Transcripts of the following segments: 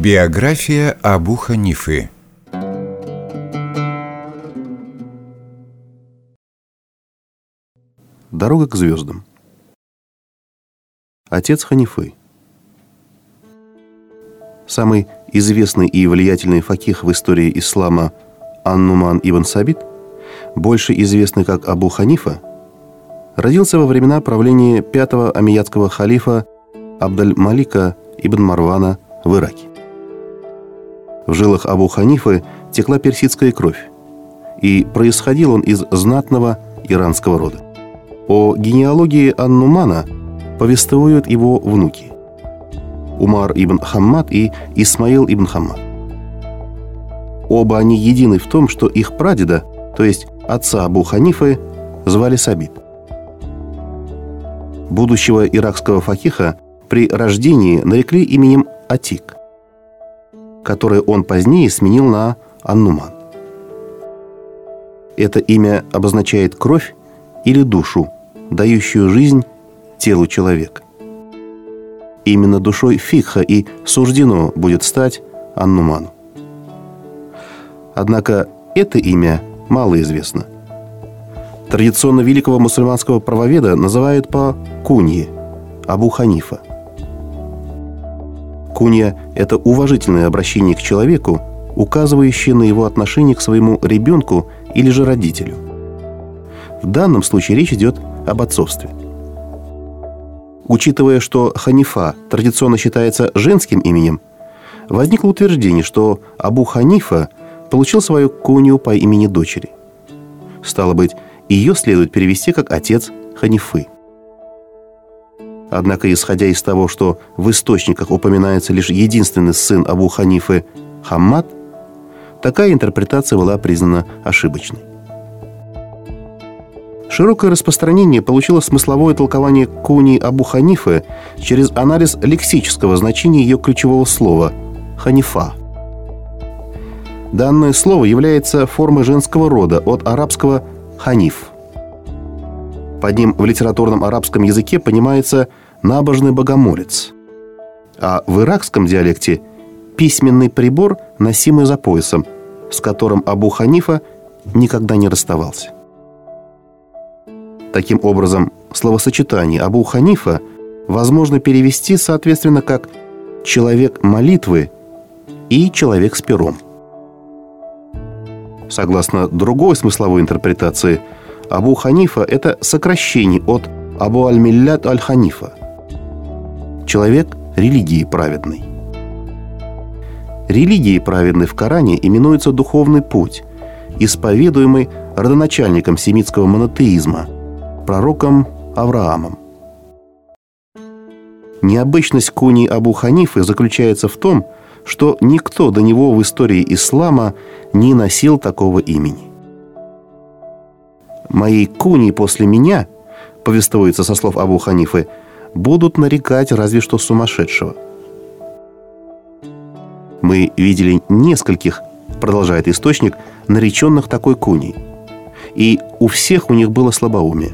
Биография Абу Ханифы. Дорога к звездам. Отец Ханифы. Самый известный и влиятельный факих в истории ислама Аннуман ибн Сабит, больше известный как Абу Ханифа, родился во времена правления пятого амиятского халифа Абдаль-Малика ибн Марвана в Ираке. В жилах Абу Ханифы текла персидская кровь, и происходил он из знатного иранского рода. О генеалогии Аннумана повествуют его внуки – Умар ибн Хаммад и Исмаил ибн Хаммад. Оба они едины в том, что их прадеда, то есть отца Абу Ханифы, звали Сабит. Будущего иракского факиха при рождении нарекли именем Атик которое он позднее сменил на Аннуман. Это имя обозначает кровь или душу, дающую жизнь телу человека. Именно душой Фикха и суждено будет стать Аннуману. Однако это имя мало известно. Традиционно великого мусульманского правоведа называют по Кунье, Абу Ханифа – Кунья – это уважительное обращение к человеку, указывающее на его отношение к своему ребенку или же родителю. В данном случае речь идет об отцовстве. Учитывая, что Ханифа традиционно считается женским именем, возникло утверждение, что Абу Ханифа получил свою кунью по имени дочери. Стало быть, ее следует перевести как отец Ханифы – Однако, исходя из того, что в источниках упоминается лишь единственный сын Абу Ханифы Хаммад, такая интерпретация была признана ошибочной. Широкое распространение получило смысловое толкование куни Абу Ханифы через анализ лексического значения ее ключевого слова «ханифа». Данное слово является формой женского рода от арабского «ханиф». Под ним в литературном арабском языке понимается набожный богомолец, а в иракском диалекте письменный прибор, носимый за поясом, с которым Абу Ханифа никогда не расставался. Таким образом, словосочетание Абу Ханифа возможно перевести, соответственно, как «человек молитвы» и «человек с пером». Согласно другой смысловой интерпретации, Абу Ханифа – это сокращение от Абу Аль-Миллят Аль-Ханифа – человек религии праведной. Религией праведной в Коране именуется духовный путь, исповедуемый родоначальником семитского монотеизма, пророком Авраамом. Необычность куни Абу Ханифы заключается в том, что никто до него в истории ислама не носил такого имени. «Моей куни после меня», повествуется со слов Абу Ханифы, будут нарекать разве что сумасшедшего. Мы видели нескольких, продолжает источник, нареченных такой куней. И у всех у них было слабоумие.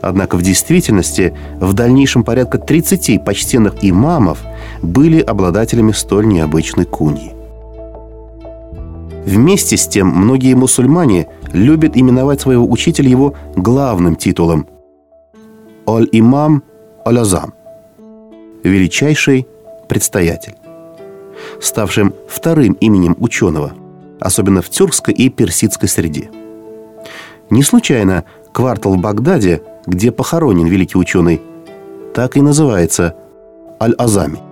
Однако в действительности в дальнейшем порядка 30 почтенных имамов были обладателями столь необычной куньи. Вместе с тем многие мусульмане любят именовать своего учителя его главным титулом – Аль-Имам Аль-Азам, величайший предстоятель, ставшим вторым именем ученого, особенно в тюркской и персидской среде. Не случайно квартал в Багдаде, где похоронен великий ученый, так и называется Аль-Азами.